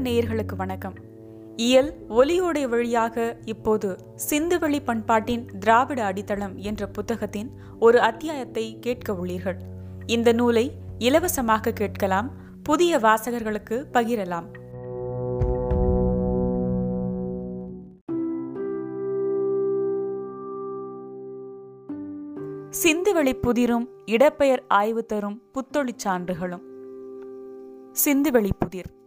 அன்பு நேயர்களுக்கு வணக்கம். இயல் ஒலியோடை வழியாக இப்போது சிந்துவெளி பண்பாட்டின் திராவிட அடித்தளம் என்ற புத்தகத்தின் ஒரு அத்தியாயத்தை கேட்க உள்ளீர்கள். இந்த நூலை இலவசமாக கேட்கலாம் புதிய வாசகர்களுக்கு பகிரலாம். சிந்துவெளி புதிரும் இடப்பெயர் ஆய்வு தரும் புத்தொழிச் சான்றுகளும். சிந்துவெளி புதிர்.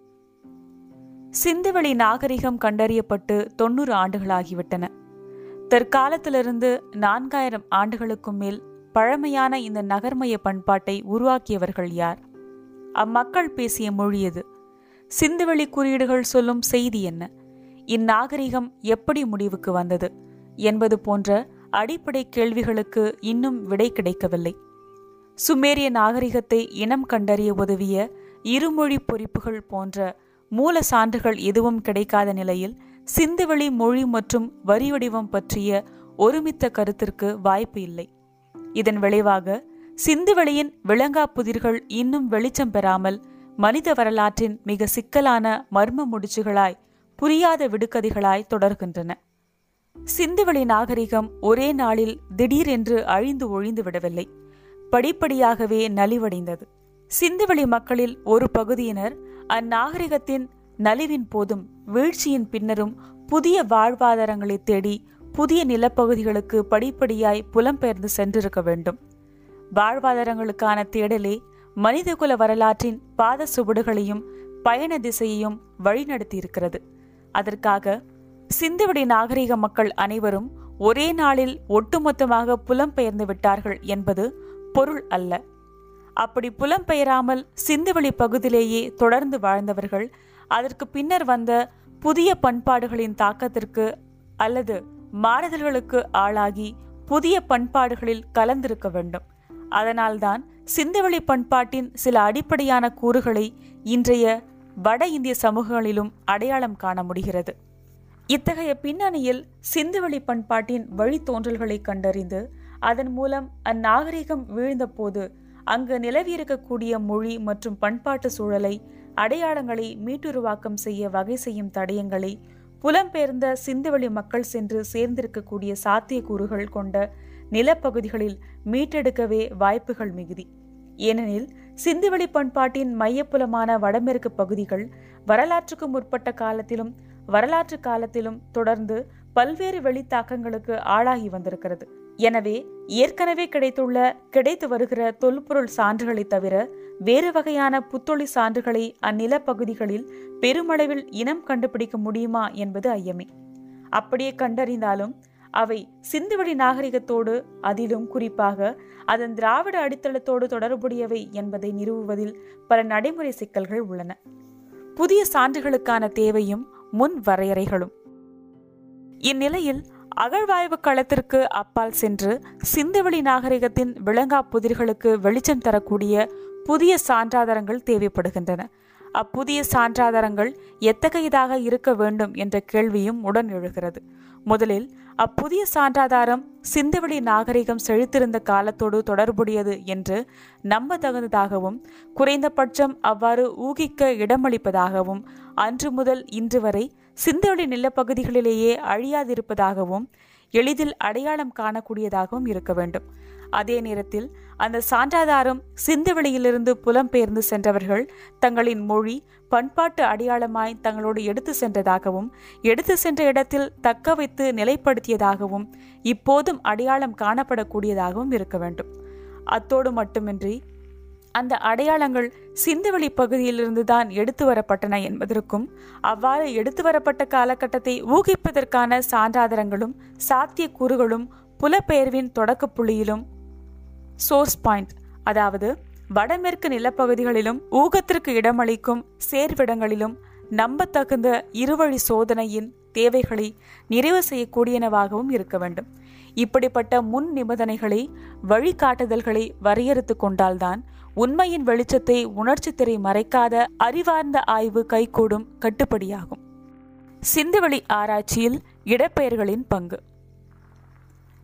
சிந்துவெளி நாகரிகம் கண்டறியப்பட்டு தொண்ணூறு ஆண்டுகளாகிவிட்டன. தற்காலத்திலிருந்து நான்காயிரம் ஆண்டுகளுக்கும் மேல் பழமையான இந்த நகர்மய பண்பாட்டை உருவாக்கியவர்கள் யார்? அம்மக்கள் பேசிய மொழியது சிந்துவெளி குறியீடுகள் சொல்லும் செய்தி என்ன? இந்நாகரிகம் எப்படி முடிவுக்கு வந்தது? என்பது போன்ற அடிப்படை கேள்விகளுக்கு இன்னும் விடை கிடைக்கவில்லை. சுமேரிய நாகரிகத்தை இனம் கண்டறிய உதவிய இருமொழி பொறிப்புகள் போன்ற மூல சான்றுகள் எதுவும் கிடைக்காத நிலையில் சிந்துவெளி மொழி மற்றும் வரி வடிவம் பற்றிய ஒருமித்த கருத்திற்கு வாய்ப்பு இல்லை. இதன் விளைவாக சிந்துவெளியின் விளங்கா புதிர்கள் இன்னும் வெளிச்சம் பெறாமல் மனித வரலாற்றின் மிக சிக்கலான மர்ம முடிச்சுகளாய் புரியாத விடுகதைகளாய் தொடர்கின்றன. சிந்துவெளி நாகரிகம் ஒரே நாளில் திடீரென்று அழிந்து ஒழிந்து விடவில்லை. படிப்படியாகவே நலிவடைந்தது. சிந்துவெளி மக்களில் ஒரு பகுதியினர் அந்நாகரிகத்தின் நலிவின் போதும் வீழ்ச்சியின் பின்னரும் புதிய வாழ்வாதாரங்களை தேடி புதிய நிலப்பகுதிகளுக்கு படிப்படியாய் புலம்பெயர்ந்து சென்றிருக்க வேண்டும். வாழ்வாதாரங்களுக்கான தேடலே மனிதகுல வரலாற்றின் பாத சுவடுகளையும் பயண திசையையும் வழிநடத்தியிருக்கிறது. அதற்காக சிந்துவெளி நாகரிக மக்கள் அனைவரும் ஒரே நாளில் ஒட்டுமொத்தமாக புலம்பெயர்ந்து விட்டார்கள் என்பது பொருள் அல்ல. அப்படி புலம்பெயராமல் சிந்துவெளி பகுதியிலேயே தொடர்ந்து வாழ்ந்தவர்கள் அதற்கு பின்னர் வந்த புதிய பண்பாடுகளின் தாக்கத்திற்கு அல்லது மாறுதல்களுக்கு ஆளாகி புதிய பண்பாடுகளில் கலந்திருக்க வேண்டும். அதனால்தான் சிந்துவெளி பண்பாட்டின் சில அடிப்படையான கூறுகளை இன்றைய வட இந்திய சமூகங்களிலும் அடையாளம் காண முடிகிறது. இத்தகைய பின்னணியில் சிந்துவெளி பண்பாட்டின் வழித்தோன்றல்களை கண்டறிந்து அதன் மூலம் அந்நாகரிகம் வீழ்ந்தபோது அங்கு நிலவியிருக்கக்கூடிய மொழி மற்றும் பண்பாட்டு சூழலை அடையாளங்களை மீட்டுருவாக்கம் செய்ய வகை செய்யும் தடயங்களை புலம்பெயர்ந்த சிந்துவெளி மக்கள் சென்று சேர்ந்திருக்கக்கூடிய சாத்தியக்கூறுகள் கொண்ட நிலப்பகுதிகளில் மீட்டெடுக்கவே வாய்ப்புகள் மிகுதி. ஏனெனில் சிந்துவெளி பண்பாட்டின் மையப்புலமான வடமேற்கு பகுதிகள் வரலாற்றுக்கு முற்பட்ட காலத்திலும் வரலாற்று காலத்திலும் தொடர்ந்து பல்வேறு வெளித்தாக்கங்களுக்கு ஆளாகி வந்திருக்கிறது. எனவே ஏற்கனவே கிடைத்துள்ள கிடைத்து வருகிற தொல்பொருள் சான்றுகளை தவிர வேறு வகையான புத்தொழி சான்றுகளை அந்நிலப்பகுதிகளில் பெருமளவில் இனம் கண்டுபிடிக்க முடியுமா என்பது ஐயமே. அப்படியே கண்டறிந்தாலும் அவை சிந்துவெளி நாகரிகத்தோடு அதிலும் குறிப்பாக அதன் திராவிட அடித்தளத்தோடு தொடர்புடையவை என்பதை நிறுவுவதில் பல நடைமுறை சிக்கல்கள் உள்ளன. புதிய சான்றுகளுக்கான தேவையும் முன் வரையறைகளும். இந்நிலையில் அகழ்வாய்வு களத்திற்கு அப்பால் சென்று சிந்துவெளி நாகரிகத்தின் விளங்கா புதிர்களுக்கு வெளிச்சம் தரக்கூடிய புதிய சான்றாதாரங்கள் தேவைப்படுகின்றன. அப்புதிய சான்றாதாரங்கள் எத்தகையதாக இருக்க வேண்டும் என்ற கேள்வியும் உடன் எழுகிறது. முதலில் அப்புதிய சான்றாதாரம் சிந்துவெளி நாகரிகம் செழித்திருந்த காலத்தோடு தொடர்புடையது என்று நம்ப தகுந்ததாகவும் குறைந்தபட்சம் அவ்வாறு ஊகிக்க இடமளிப்பதாகவும் அன்று முதல் இன்று வரை சிந்துவெளி நிலப்பகுதிகளிலேயே அழியாதிருப்பதாகவும் எளிதில் அடையாளம் காணக்கூடியதாகவும் இருக்க வேண்டும். அதே நேரத்தில் அந்த சான்றாதாரம் சிந்துவெளியிலிருந்து புலம்பெயர்ந்து சென்றவர்கள் தங்களின் மொழி பண்பாட்டு அடையாளமாய் தங்களோடு எடுத்து சென்றதாகவும் எடுத்து சென்ற இடத்தில் தக்க வைத்து நிலைப்படுத்தியதாகவும் இப்போதும் அடையாளம் காணப்படக்கூடியதாகவும் இருக்க வேண்டும். அத்தோடு மட்டுமின்றி அந்த அடையாளங்கள் சிந்துவெளி பகுதியிலிருந்து தான் எடுத்து வரப்பட்டன என்பதற்கும் அவ்வாறு எடுத்து வரப்பட்ட காலகட்டத்தை ஊகிப்பதற்கான சான்றாதாரங்களும் சாத்தியக்கூறுகளும் புலப்பெயர்வின் தொடக்க புள்ளியிலும் சோர்ஸ் பாயிண்ட் அதாவது வடமேற்கு நிலப்பகுதிகளிலும் ஊகத்திற்கு இடமளிக்கும் சேர்விடங்களிலும் நம்பத்தகுந்த இருவழி சோதனையின் தேவைகளை நிறைவு செய்யக்கூடியனவாகவும் இருக்க வேண்டும். இப்படிப்பட்ட முன் நிபந்தனைகளை வழிகாட்டுதல்களை வரையறுத்து கொண்டால்தான் உண்மையின் வெளிச்சத்தை உணர்ச்சி திரை மறைக்காத அறிவார்ந்த ஆய்வு கைகூடும் கட்டுப்படியாகும். சிந்துவெளி ஆராய்ச்சியில் இடப்பெயர்களின் பங்கு.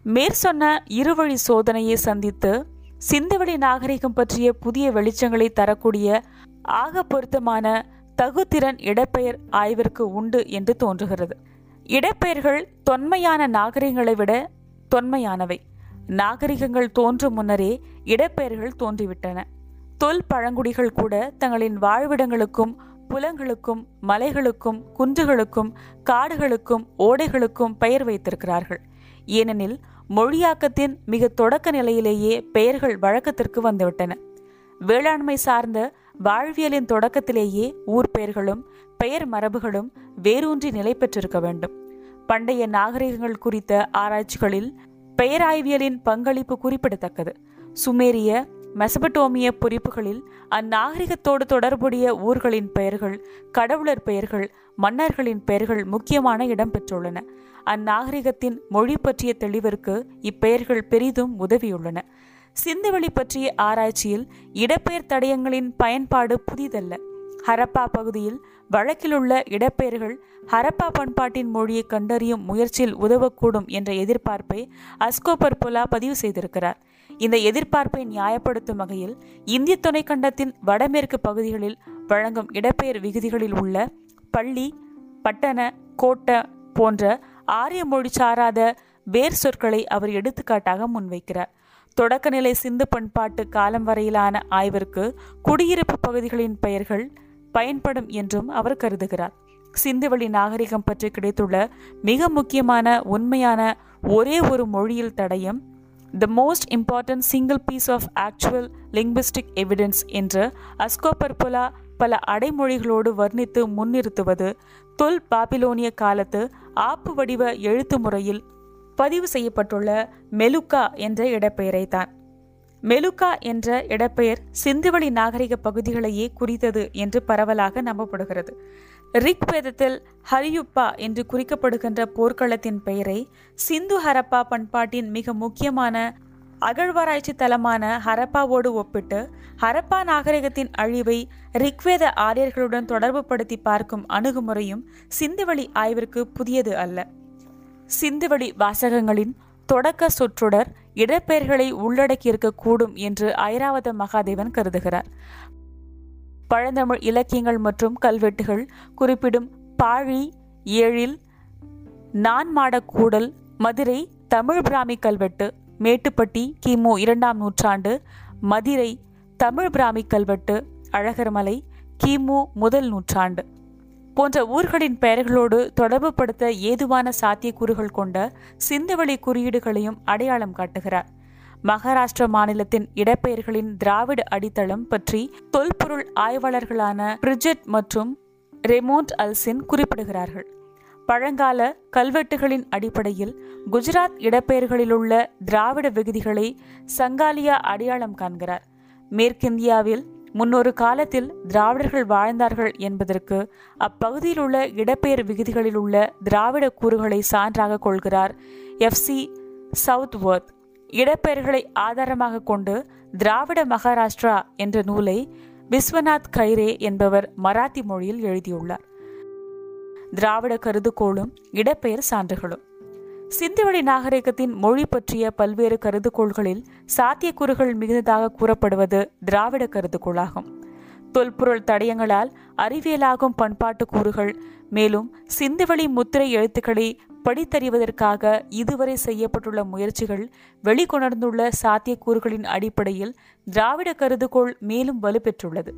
மேற்சொன்ன இருவழி சோதனையை சந்தித்து சிந்துவெளி நாகரிகம் பற்றிய புதிய வெளிச்சங்களை தரக்கூடிய ஆக பொருத்தமான தகுதிறன் இடப்பெயர் ஆய்விற்கு உண்டு என்று தோன்றுகிறது. இடப்பெயர்கள் தொன்மையான நாகரிகங்களை விட தொன்மையானவை. நாகரிகங்கள் தோன்றும் முன்னரே இடப்பெயர்கள் தோன்றிவிட்டன. தொல் பழங்குடிகள் கூட தங்களின் வாழ்விடங்களுக்கும் புலங்களுக்கும் மலைகளுக்கும் குன்றுகளுக்கும் காடுகளுக்கும் ஓடைகளுக்கும் பெயர் வைத்திருக்கிறார்கள். ஏனெனில் மொழியாக்கத்தின் மிக தொடக்க நிலையிலேயே பெயர்கள் வழக்கத்திற்கு வந்துவிட்டன. வேளாண்மை சார்ந்த வாழ்வியலின் தொடக்கத்திலேயே ஊர் பெயர்களும் பெயர் மரபுகளும் வேரூன்றி நிலை பெற்றிருக்க வேண்டும். பண்டைய நாகரிகங்கள் குறித்த ஆராய்ச்சிகளில் பெயராய்வியலின் பங்களிப்பு குறிப்பிடத்தக்கது. சுமேரிய மெசபடோமிய பொறிப்புகளில் அந்நாகரிகத்தோடு தொடர்புடைய ஊர்களின் பெயர்கள் கடவுளர் பெயர்கள் மன்னர்களின் பெயர்கள் முக்கியமான இடம் பெற்றுள்ளன. அந்நாகரிகத்தின் மொழி பற்றிய தெளிவிற்கு இப்பெயர்கள் பெரிதும் உதவியுள்ளன. சிந்துவெளி பற்றிய ஆராய்ச்சியில் இடப்பெயர் தடயங்களின் பயன்பாடு புதிதல்ல. ஹரப்பா பகுதியில் வழக்கிலுள்ள இடப்பெயர்கள் ஹரப்பா பண்பாட்டின் மொழியை கண்டறியும் முயற்சியில் உதவக்கூடும் என்ற எதிர்பார்ப்பை அஸ்கோபர் புலா பதிவு செய்திருக்கிறார். இந்த எதிர்பார்ப்பை நியாயப்படுத்தும் வகையில் இந்திய துணைக்கண்டத்தின் வடமேற்கு பகுதிகளில் வழங்கும் இடப்பெயர் விகுதிகளில் உள்ள பள்ளி பட்டண கோட்ட போன்ற ஆரிய மொழி சாராத வேர் சொற்களை அவர் எடுத்துக்காட்டாக முன்வைக்கிறார். தொடக்கநிலை சிந்து பண்பாட்டு காலம் வரையிலான ஆய்விற்கு குடியிருப்பு பகுதிகளின் பெயர்கள் பயன்படும் என்றும் அவர் கருதுகிறார். சிந்துவெளி நாகரிகம் பற்றி கிடைத்துள்ள மிக முக்கியமான உண்மையான ஒரே ஒரு மொழியில் தடயம் the most important single piece of actual linguistic evidence என்று அஸ்கோபர்புலா பல அடைமொழிகளோடு வர்ணித்து முன்னிறுத்துவது தொல் பாபிலோனிய காலத்து ஆப்பு வடிவ எழுத்து முறையில் பதிவு செய்யப்பட்டுள்ள மெலுக்கா என்ற இடப்பெயரை தான் மெலுக்கா என்ற இடப்பெயர் சிந்துவெளி நாகரிக பகுதிகளையே குறித்தது என்று பரவலாக நம்பப்படுகிறது. ரிக்வேதத்தில் ஹரியுப்பா என்று குறிக்கப்படுகின்ற போர்க்களத்தின் பெயரை சிந்து ஹரப்பா பண்பாட்டின் மிக முக்கியமான அகழ்வாராய்ச்சி தலமான ஹரப்பாவோடு ஒப்பிட்டு ஹரப்பா நாகரிகத்தின் அழிவை ரிக்வேத ஆரியர்களுடன் தொடர்புபடுத்தி பார்க்கும் அணுகுமுறையும் சிந்துவெளி ஆய்விற்கு புதியது அல்ல. சிந்துவெளி வாசகங்களின் தொடக்க சொற்றொடர் இடப்பெயர்களை உள்ளடக்கியிருக்கக்கூடும் என்று ஐராவத மகாதேவன் கருதுகிறார். பழந்தமிழ் இலக்கியங்கள் மற்றும் கல்வெட்டுகள் குறிப்பிடும் பாழி ஏழில் நான்மாடக்கூடல் மதுரை தமிழ் பிராமி கல்வெட்டு மேட்டுப்பட்டி கிமு இரண்டாம் நூற்றாண்டு மதுரை தமிழ் பிராமி கல்வெட்டு அழகர்மலை கிமு முதல் நூற்றாண்டு. போன்ற ஊர்களின் பெயர்களோடு தொடர்புபடுத்த ஏதுவான சாத்தியக்கூறுகள் கொண்ட சிந்துவெளி குறியீடுகளையும் அடையாளம் காட்டுகிறார். மகாராஷ்டிர மாநிலத்தின் இடப்பெயர்களின் திராவிட அடித்தளம் பற்றி தொல்பொருள் ஆய்வாளர்களான பிரிஜெட் மற்றும் ரெமோண்ட் அல்சின் குறிப்பிடுகிறார்கள். பழங்கால கல்வெட்டுகளின் அடிப்படையில் குஜராத் இடப்பெயர்களிலுள்ள திராவிட விகுதிகளை சங்காலியா அடையாளம் காண்கிறார். மேற்கிந்தியாவில் முன்னொரு காலத்தில் திராவிடர்கள் வாழ்ந்தார்கள் என்பதற்கு அப்பகுதியில் உள்ள இடப்பெயர் விகுதிகளில் உள்ள திராவிட கூறுகளை சான்றாக கொள்கிறார் எஃப் சி சவுத் வர்த் இடப்பெயர்களை ஆதாரமாக கொண்டு திராவிட மகாராஷ்டிரா என்ற நூலை விஸ்வநாத் கைரே என்பவர் மராத்தி மொழியில் எழுதியுள்ளார். திராவிட கருதுகோளும் இடப்பெயர் சான்றுகளும். சிந்துவெளி நாகரிகத்தின் மொழி பற்றிய பல்வேறு கருதுகோள்களில் சாத்தியக்கூறுகள் மிகுந்ததாக கூறப்படுவது திராவிட கருதுகோளாகும். தொல்பொருள் தடயங்களால் அறிவியலாகும் பண்பாட்டு கூறுகள் மேலும் சிந்துவெளி முத்திரை எழுத்துக்களை படித்தறிவதற்காக இதுவரை செய்யப்பட்டுள்ள முயற்சிகள் வெளிக்கொணர்ந்துள்ள சாத்தியக்கூறுகளின் அடிப்படையில் திராவிட கருதுகோள் மேலும் வலுப்பெற்றுள்ளது.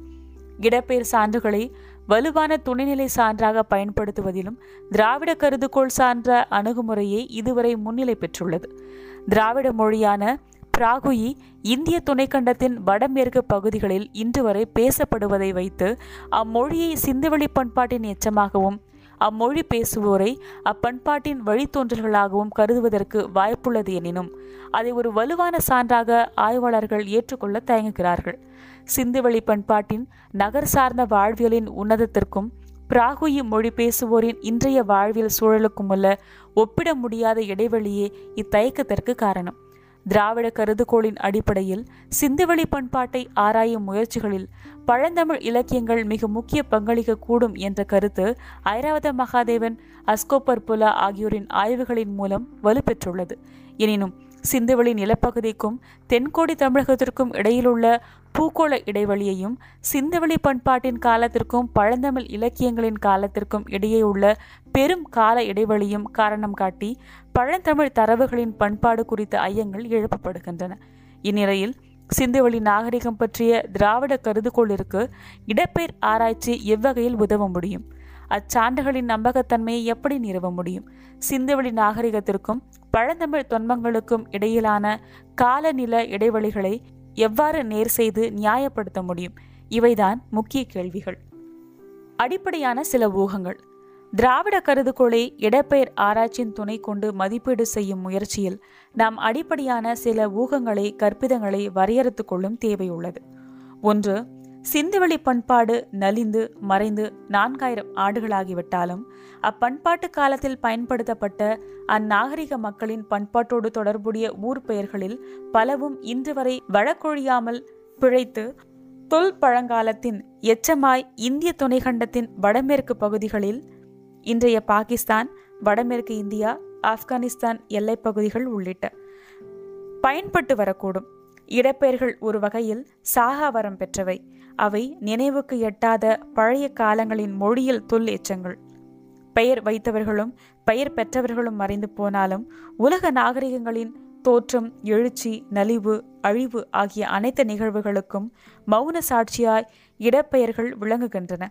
இடப்பெயர் சான்றுகளை வலுவான துணைநிலை சான்றாக பயன்படுத்துவதிலும் திராவிட கருதுகோள் சான்ற அணுகுமுறையே இதுவரை முன்னிலை பெற்றுள்ளது. திராவிட மொழியான பிராகுயி இந்திய துணைக்கண்டத்தின் வடமேற்கு பகுதிகளில் இன்று வரை பேசப்படுவதை வைத்து அம்மொழியை சிந்துவெளி பண்பாட்டின் எச்சமாகவும் அம்மொழி பேசுவோரை அப்பண்பாட்டின் வழித்தோன்றல்களாகவும் கருதுவதற்கு வாய்ப்புள்ளது எனினும் அதை ஒரு வலுவான சான்றாக ஆய்வாளர்கள் ஏற்றுக்கொள்ள தயங்குகிறார்கள். சிந்துவெளி பண்பாட்டின் நகர் சார்ந்த வாழ்வியலின் உன்னதத்திற்கும் பிராகுயி மொழி பேசுவோரின் இன்றைய வாழ்வியல் சூழலுக்குமுள்ள ஒப்பிட முடியாத இடைவெளியே இத்தயக்கத்திற்கு காரணம். திராவிட கருதுகோளின் அடிப்படையில் சிந்துவெளி பண்பாட்டை ஆராயும் முயற்சிகளில் பழந்தமிழ் இலக்கியங்கள் மிக முக்கிய பங்களிக்க கூடும் என்ற கருத்து ஐராவத மகாதேவன் அஸ்கோபர் புலா ஆகியோரின் ஆய்வுகளின் மூலம் வலுப்பெற்றுள்ளது. எனினும் சிந்துவெளி நிலப்பகுதிக்கும் தென்கோடி தமிழகத்திற்கும் இடையிலுள்ள பூகோள இடைவெளியையும் சிந்துவெளி பண்பாட்டின் காலத்திற்கும் பழந்தமிழ் இலக்கியங்களின் காலத்திற்கும் இடையே உள்ள பெரும் கால இடைவெளியும் காரணம் காட்டி பழந்தமிழ் தரவுகளின் பண்பாடு குறித்த ஐயங்கள் எழுப்பப்படுகின்றன. இந்நிலையில் சிந்துவெளி நாகரிகம் பற்றிய திராவிட கருதுகோளிற்கு இடப்பெயர் ஆராய்ச்சி எவ்வகையில் உதவ முடியும்? அச்சான்றுகளின் நம்பகத்தன்மையை எப்படி நிறுவ முடியும்? சிந்துவெளி நாகரிகத்திற்கும் பழந்தமிழ் தொன்மங்களுக்கும் இடையிலான காலநில இடைவெளிகளை எவ்வாறு நேர் செய்து நியாயப்படுத்த முடியும்? இவைதான் முக்கிய கேள்விகள். அடிப்படையான சில ஊகங்கள். திராவிட கருதுகோளை இடப்பெயர் ஆராய்ச்சியின் துணை கொண்டு மதிப்பீடு செய்யும் முயற்சியில் நாம் அடிப்படையான சில ஊகங்களை கற்பிதங்களை வரையறுத்து கொள்ளும் தேவை உள்ளது. ஒன்று சிந்துவெளி பண்பாடு நலிந்து மறைந்து நான்காயிரம் ஆண்டுகளாகிவிட்டாலும் அப்பண்பாட்டு காலத்தில் பயன்படுத்தப்பட்ட அந்நாகரிக மக்களின் பண்பாட்டோடு தொடர்புடைய ஊர் பெயர்களில் பலவும் இன்று வரை வழக்கொழியாமல் பிழைத்து தொல் பழங்காலத்தின் எச்சமாய் இந்திய துணைக்கண்டத்தின் வடமேற்கு பகுதிகளில் இன்றைய பாகிஸ்தான் வடமேற்கு இந்தியா ஆப்கானிஸ்தான் எல்லைப் பகுதிகள் உள்ளிட்ட பயன்பட்டு வரக்கூடும். இடப்பெயர்கள் ஒரு வகையில் சாகாவரம் பெற்றவை. அவை நினைவுக்கு எட்டாத பழைய காலங்களின் மொழியில் தொல் எச்சங்கள். பெயர் வைத்தவர்களும் பெயர் பெற்றவர்களும் மறைந்து போனாலும் உலக நாகரிகங்களின் தோற்றம் எழுச்சி நலிவு அழிவு ஆகிய அனைத்து நிகழ்வுகளுக்கும் மௌன சாட்சியாய் இடப்பெயர்கள் விளங்குகின்றன.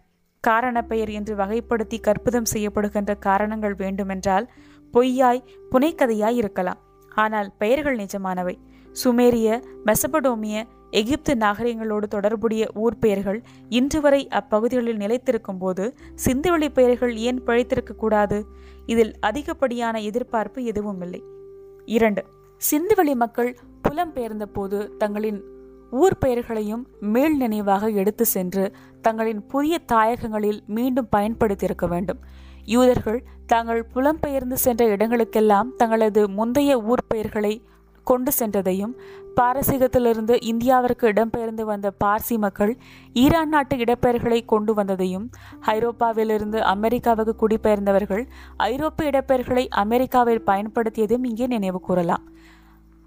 காரணப்பெயர் என்று வகைப்படுத்தி கற்பிதம் செய்யப்படுகின்ற காரணங்கள் வேண்டுமென்றால் பொய்யாய் புனைக்கதையாய் இருக்கலாம். ஆனால் பெயர்கள் நிஜமானவை. சுமேரிய மெசபடோமிய எகிப்து நாகரிகங்களோடு தொடர்புடைய ஊர் பெயர்கள் இன்று வரை அப்பகுதிகளில் நிலைத்திருக்கும் போது சிந்துவெளி பெயர்கள் ஏன் பிழைத்திருக்க கூடாது? இதில் அதிகப்படியான எதிர்பார்ப்பு எதுவும் இல்லை. இரண்டு சிந்துவெளி மக்கள் புலம்பெயர்ந்த போது தங்களின் ஊர் பெயர்களையும் மேல் நினைவாக எடுத்து சென்று தங்களின் புதிய தாயகங்களில் மீண்டும் பயன்படுத்தியிருக்க வேண்டும். யூதர்கள் தாங்கள் புலம்பெயர்ந்து சென்ற இடங்களுக்கெல்லாம் தங்களது முந்தைய ஊர் பெயர்களை கொண்டு சென்றதையும் பாரசீகத்திலிருந்து இந்தியாவிற்கு இடம்பெயர்ந்து வந்த பார்சி மக்கள் ஈரான் நாட்டு இடப்பெயர்களை கொண்டு வந்ததையும் ஐரோப்பாவிலிருந்து அமெரிக்காவுக்கு குடிபெயர்ந்தவர்கள் ஐரோப்பிய இடப்பெயர்களை அமெரிக்காவில் பயன்படுத்தியதும் இங்கே நினைவு கூறலாம்.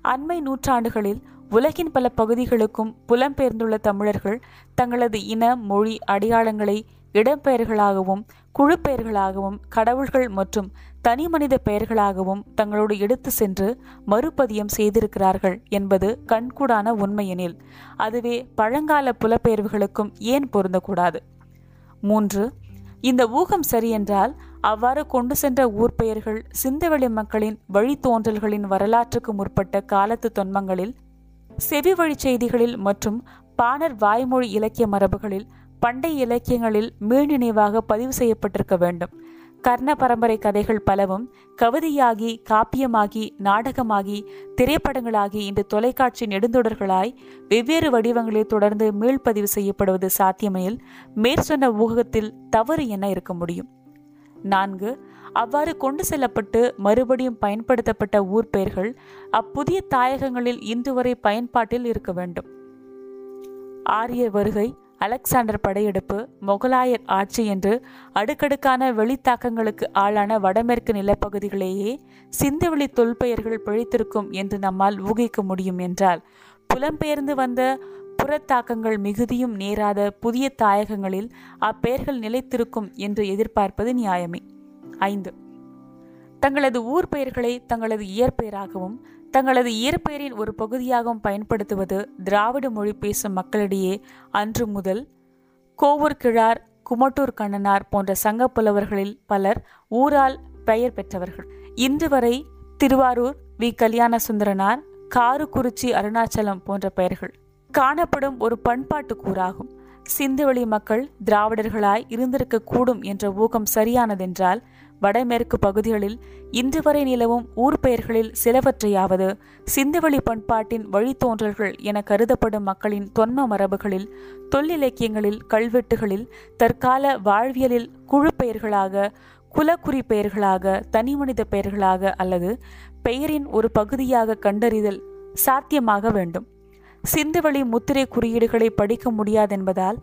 அண்மை நூற்றாண்டுகளில் உலகின் பல பகுதிகளுக்கும் புலம்பெயர்ந்துள்ள தமிழர்கள் தங்களது இன மொழி அடையாளங்களை இடம்பெயர்களாகவும் குழு பெயர்களாகவும் கடவுள்கள் மற்றும் தனி மனித பெயர்களாகவும் தங்களோடு எடுத்து சென்று மறுபதியம் செய்திருக்கிறார்கள் என்பது கண்கூடான உண்மையெனில் அதுவே பழங்கால புலப்பெயர்வுகளுக்கும் ஏன் பொருந்தக்கூடாது? மூன்று இந்த ஊகம் சரியென்றால் அவ்வாறு கொண்டு சென்ற ஊர் பெயர்கள் சிந்தவெளி மக்களின் வழித்தோன்றல்களின் வரலாற்றுக்கு முற்பட்ட காலத்து தொன்மங்களில் செவி வழி செய்திகளில் மற்றும் பாணர் வாய்மொழி இலக்கிய மரபுகளில் பண்டை இலக்கியங்களில் மீள்நினைவாக பதிவு செய்யப்பட்டிருக்க வேண்டும். கர்ண பரம்பரை கதைகள் பலவும் கவிதையாகி காப்பியமாகி நாடகமாகி திரைப்படங்களாகி இன்று தொலைக்காட்சி நெடுந்தொடர்களாய் வெவ்வேறு வடிவங்களில் தொடர்ந்து மீள்பதிவு செய்யப்படுவது சாத்தியமெனில் மேற்சொன்ன ஊகத்தில் தவறு என்ன இருக்க முடியும். நான்கு அவ்வாறு கொண்டு செல்லப்பட்டு மறுபடியும் பயன்படுத்தப்பட்ட ஊர் பெயர்கள் அப்புதிய தாயகங்களில் இன்று வரை பயன்பாட்டில் இருக்க வேண்டும். ஆரிய வருகை அலெக்சாண்டர் படையெடுப்பு மொகலாயர் ஆட்சி என்று அடுக்கடுக்கான வெளித்தாக்கங்களுக்கு ஆளான வடமேற்கு நிலப்பகுதிகளேயே சிந்துவெளி தொல்பெயர்கள் பிழைத்திருக்கும் என்று நம்மால் ஊகிக்க முடியும் என்றால் புலம்பெயர்ந்து வந்த புறத்தாக்கங்கள் மிகுதியும் நேராத புதிய தாயகங்களில் அப்பெயர்கள் நிலைத்திருக்கும் என்று எதிர்பார்ப்பது நியாயமே. ஐந்து. தங்களது ஊர் பெயர்களை தங்களது இயற்பெயராகவும் தங்களது இயற்பெயரின் ஒரு பகுதியாகவும் பயன்படுத்துவது திராவிட மொழி பேசும் மக்களிடையே அன்று முதல் கோவூர் கிழார் குமட்டூர் கண்ணனார் போன்ற சங்க புலவர்களில் பலர் ஊரால் பெயர் பெற்றவர்கள். இன்று வரை திருவாரூர் வி. கல்யாண சுந்தரனார் காருக்குறிச்சி அருணாச்சலம் போன்ற பெயர்கள் காணப்படும் ஒரு பண்பாட்டு கூறாகும். சிந்துவெளி மக்கள் திராவிடர்களாய் இருந்திருக்க கூடும் என்ற ஊகம் சரியானதென்றால் வடமேற்கு பகுதிகளில் இன்று வரை நிலவும் ஊர் பெயர்களில் சிலவற்றையாவது சிந்துவெளி பண்பாட்டின் வழித்தோன்றல்கள் என கருதப்படும் மக்களின் தொன்ம மரபுகளில் தொல்லிலக்கியங்களில் கல்வெட்டுகளில் தற்கால வாழ்வியலில் குழு பெயர்களாக குலக்குறி பெயர்களாக தனிமனித பெயர்களாக அல்லது பெயரின் ஒரு பகுதியாக கண்டறிதல் சாத்தியமாக வேண்டும். சிந்துவெளி முத்திரை குறியீடுகளை படிக்க முடியாதென்பதால்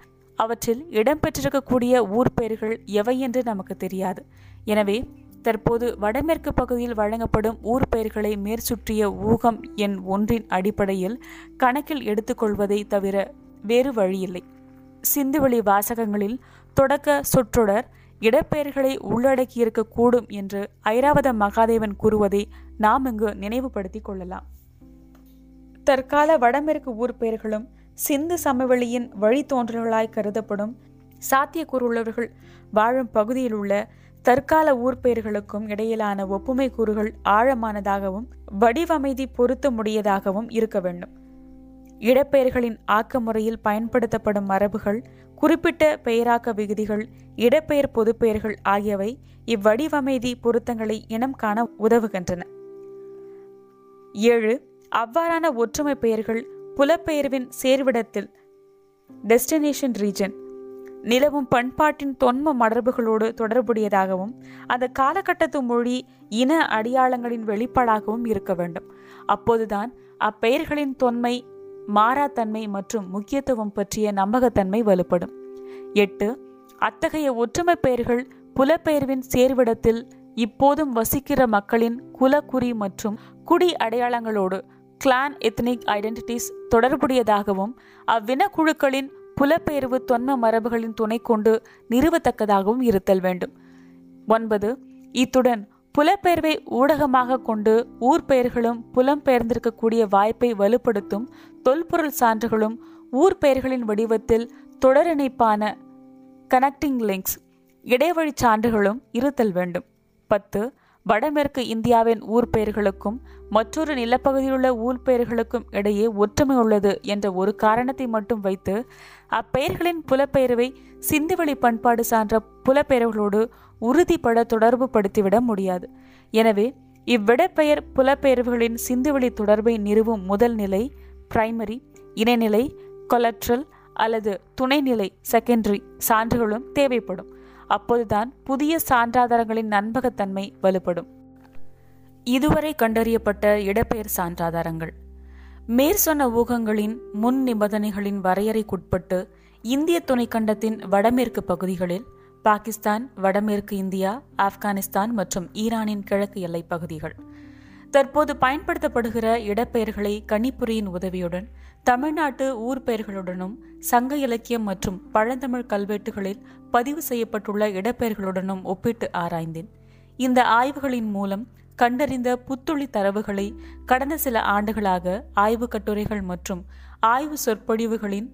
அவற்றில் இடம்பெற்றிருக்கக்கூடிய ஊர் பெயர்கள் எவை என்று நமக்கு தெரியாது. எனவே தற்போது வடமேற்கு பகுதியில் வழங்கப்படும் ஊர் பெயர்களை மேற்சுற்றிய ஊகம் எண் ஒன்றின் அடிப்படையில் கணக்கில் எடுத்துக்கொள்வதை தவிர வேறு வழியில்லை. சிந்துவெளி வாசகங்களில் தொடக்க சொற்றொடர் இடப்பெயர்களை உள்ளடக்கியிருக்கக்கூடும் என்று ஐராவத மகாதேவன் கூறுவதை நாம் இங்கு நினைவுபடுத்திக் கொள்ளலாம். தற்கால வடமேற்கு ஊர் பெயர்களும் சிந்து சமவெளியின் வழித்தோன்றல்களாய் கருதப்படும் சாத்தியக்கூறுள்ளவர்கள் வாழும் பகுதியில் உள்ள தற்கால ஊர்பெயர்களுக்கும் இடையிலான ஒப்புமை கூறுகள் ஆழமானதாகவும் வடிவமைதி பொருத்தமுடையதாகவும் இருக்க வேண்டும். இடப்பெயர்களின் ஆக்க முறையில் பயன்படுத்தப்படும் மரபுகள் குறிப்பிட்ட பெயராக்க விகுதிகள் இடப்பெயர் பொதுப்பெயர்கள் ஆகியவை இவ்வடிவமைதி பொருத்தங்களை இனம் காண உதவுகின்றன. ஏழு அவ்வாறான ஒற்றுமை பெயர்கள் புலப்பெயர்வின் சேர்விடத்தில் டெஸ்டினேஷன் ரீஜன் நிலவும் பண்பாட்டின் தொன்ம மரபுகளோடு தொடர்புடையதாகவும் அந்த காலகட்டத்து மொழி இன அடையாளங்களின் வெளிப்பாடாகவும் இருக்க வேண்டும். அப்போதுதான் அப்பெயர்களின் தொன்மை மாறாத்தன்மை மற்றும் முக்கியத்துவம் பற்றிய நம்பகத்தன்மை வலுப்படும். எட்டு அத்தகைய ஒற்றுமை பெயர்கள் புலப்பெயர்வின் சேர்விடத்தில் இப்போதும் வசிக்கிற மக்களின் குலக்குறி மற்றும் குடி அடையாளங்களோடு கிளான் எத்னிக் ஐடென்டிட்டிஸ் தொடர்புடையதாகவும் அவ்வினக்குழுக்களின் புலப்பெயர்வு தொன்ம மரபுகளின் துணை கொண்டு நிறுவத்தக்கதாகவும் இருத்தல் வேண்டும். ஒன்பது இத்துடன் புலப்பெயர்வை ஊடகமாக கொண்டு ஊர் பெயர்களும் புலம்பெயர்ந்திருக்கக்கூடிய வாய்ப்பை வலுப்படுத்தும் தொல்பொருள் சான்றுகளும் ஊர் பெயர்களின் வடிவத்தில் தொடரிணைப்பான கனெக்டிங் லிங்க்ஸ் இடைவழி சான்றுகளும் இருத்தல் வேண்டும். பத்து வடமேற்கு இந்தியாவின் ஊர் பெயர்களுக்கும் மற்றொரு நிலப்பகுதியிலுள்ள ஊர் பெயர்களுக்கும் இடையே ஒற்றுமை உள்ளது என்ற ஒரு காரணத்தை மட்டும் வைத்து அப்பெயர்களின் புலப்பெயர்வை சிந்துவெளி பண்பாடு சான்ற புலப்பெயர்களோடு உறுதிப்பட தொடர்பு படுத்திவிட முடியாது. எனவே இவ்விடப்பெயர் புலப்பெயர்வுகளின் சிந்துவெளி தொடர்பை நிறுவும் முதல் நிலை பிரைமரி இணைநிலை கொலட்ரல் அல்லது துணைநிலை செகண்டரி சான்றுகளும் தேவைப்படும். அப்போதுதான் புதிய சான்றாதாரங்களின் நண்பகத்தன்மை வலுப்படும். இதுவரை கண்டறியப்பட்ட இடப்பெயர் சான்றாதாரங்கள். மேற்சொன்ன ஊகங்களின் முன் நிபந்தனைகளின் வரையறைக்குட்பட்டு இந்திய துணைக்கண்டத்தின் வடமேற்கு பகுதிகளில் பாகிஸ்தான் வடமேற்கு இந்தியா ஆப்கானிஸ்தான் மற்றும் ஈரானின் கிழக்கு எல்லைப் பகுதிகள். தற்போது பயன்படுத்தப்படுகிற இடப்பெயர்களை கணிப்புரியின் உதவியுடன் தமிழ்நாட்டு ஊர் பெயர்களுடனும் சங்க இலக்கியம் மற்றும் பழந்தமிழ் கல்வெட்டுகளில் பதிவு செய்யப்பட்டுள்ள இடப்பெயர்களுடனும் ஒப்பிட்டு ஆராய்ந்தேன். இந்த ஆய்வுகளின் மூலம் கண்டறிந்த புத்துளி தரவுகளை கடந்த சில ஆண்டுகளாக ஆய்வு கட்டுரைகள் மற்றும் ஆய்வு சொற்பொழிவுகளின்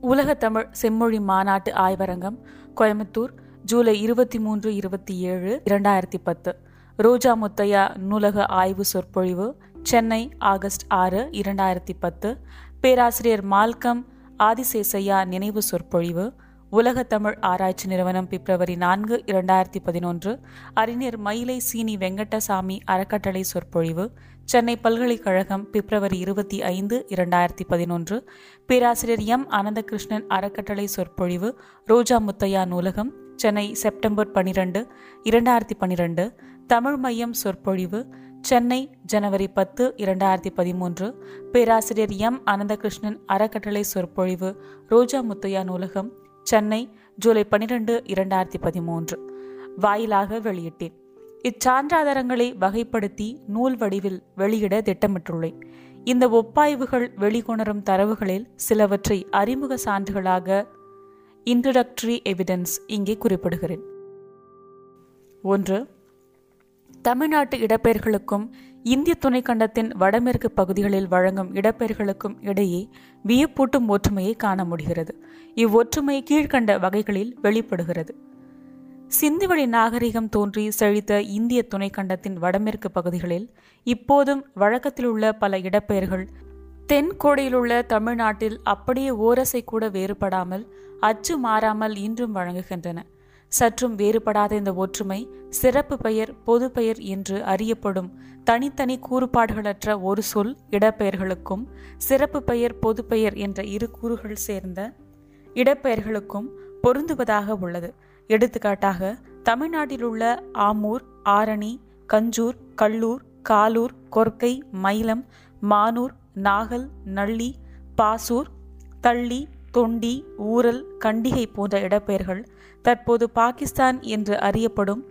உலக தமிழ் செம்மொழி மாநாட்டு ஆய்வரங்கம் கோயம்புத்தூர் ஜூலை இருபத்தி மூன்று இருபத்தி ஏழு இரண்டாயிரத்தி பத்து. ரோஜா முத்தையா நூலக ஆய்வு சொற்பொழிவு சென்னை ஆகஸ்ட் ஆறு இரண்டாயிரத்தி பத்து. பேராசிரியர் மால்கம் ஆதிசேசையா நினைவு சொற்பொழிவு உலக தமிழ் ஆராய்ச்சி நிறுவனம் பிப்ரவரி நான்கு இரண்டாயிரத்தி பதினொன்று. அறிஞர் மயிலை சீனி வெங்கடசாமி அறக்கட்டளை சொற்பொழிவு சென்னை பல்கலைக்கழகம் பிப்ரவரி இருபத்தி ஐந்து இரண்டாயிரத்தி பதினொன்று. பேராசிரியர் எம். அனந்தகிருஷ்ணன் அறக்கட்டளை சொற்பொழிவு ரோஜா முத்தையா நூலகம் சென்னை செப்டம்பர் பனிரெண்டு இரண்டாயிரத்தி பனிரெண்டு தமிழ் மையம் சொற்பொழிவு சென்னை ஜனவரி பத்து இரண்டாயிரத்தி பதிமூன்று. பேராசிரியர் எம். அனந்தகிருஷ்ணன் அறக்கட்டளை சொற்பொழிவு ரோஜா முத்தையா நூலகம் சென்னை ஜூலை பனிரெண்டு இரண்டாயிரத்தி பதிமூன்று. வாயிலாக வெளியிட்டேன். இச்சான்றாதாரங்களை வகைப்படுத்தி நூல் வடிவில் வெளியிட திட்டமிட்டுள்ளேன். இந்த ஒப்பாய்வுகள் வெளிக்கொணரும் தரவுகளில் சிலவற்றை அறிமுக சான்றுகளாக இன்ட்ரடக்டரி எவிடன்ஸ் இங்கே குறிப்பிடுகிறேன். ஒன்று தமிழ்நாட்டு இடப்பெயர்களுக்கும் இந்திய துணைக்கண்டத்தின் வடமேற்கு பகுதிகளில் வழங்கும் இடப்பெயர்களுக்கும் இடையே வியப்பூட்டும் ஒற்றுமையை காண முடிகிறது. இவ்வொற்றுமை கீழ்கண்ட வகைகளில் வெளிப்படுகிறது. சிந்துவெளி நாகரிகம் தோன்றி செழித்த இந்திய துணைக்கண்டத்தின் வடமேற்கு பகுதிகளில் இப்போதும் வழக்கத்தில் உள்ள பல இடப்பெயர்கள் தென்கோடியிலுள்ள தமிழ்நாட்டில் அப்படியே ஓரசை கூட வேறுபடாமல் அச்சு மாறாமல் இன்றும் வழங்குகின்றன. சற்றும் வேறுபடாத இந்த ஒற்றுமை சிறப்பு பெயர் பொது பெயர் என்று அறியப்படும் தனித்தனி கூறுபாடுகளற்ற ஒரு சொல் இடப்பெயர்களுக்கும் சிறப்பு பெயர் பொது பெயர் என்ற இரு கூறுகள் சேர்ந்த இடப்பெயர்களுக்கும் பொருந்துவதாக உள்ளது. எடுத்துக்காட்டாக தமிழ்நாட்டில் உள்ள ஆமூர் ஆரணி கஞ்சூர் கல்லூர் காலூர் கொர்க்கை மயிலம் மானூர் நாகல் நள்ளி பாசூர் தள்ளி தொண்டி ஊரல் கண்டிகை போன்ற இடப்பெயர்கள் தற்போது பாகிஸ்தான் என்று அறியப்படும்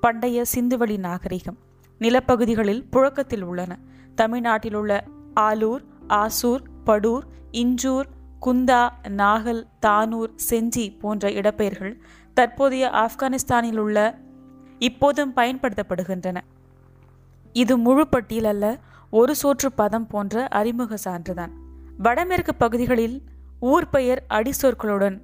பண்டைய சிந்துவெளி நாகரிகம் நிலப்பகுதிகளில் புழக்கத்தில் உள்ளன. தமிழ்நாட்டில் உள்ள ஆலூர் ஆசூர் படூர் இஞ்சூர் குந்தா நாகல் தானூர் செஞ்சி போன்ற இடப்பெயர்கள் தற்போதைய ஆப்கானிஸ்தானில் உள்ள இப்போதும் பயன்படுத்தப்படுகின்றன. இது முழு பட்டியல் அல்ல ஒரு சோற்று பதம் போன்ற அறிமுக சான்றுதான். வடமேற்கு பகுதிகளில் ஊர் பெயர் அடிசொற்களுடன்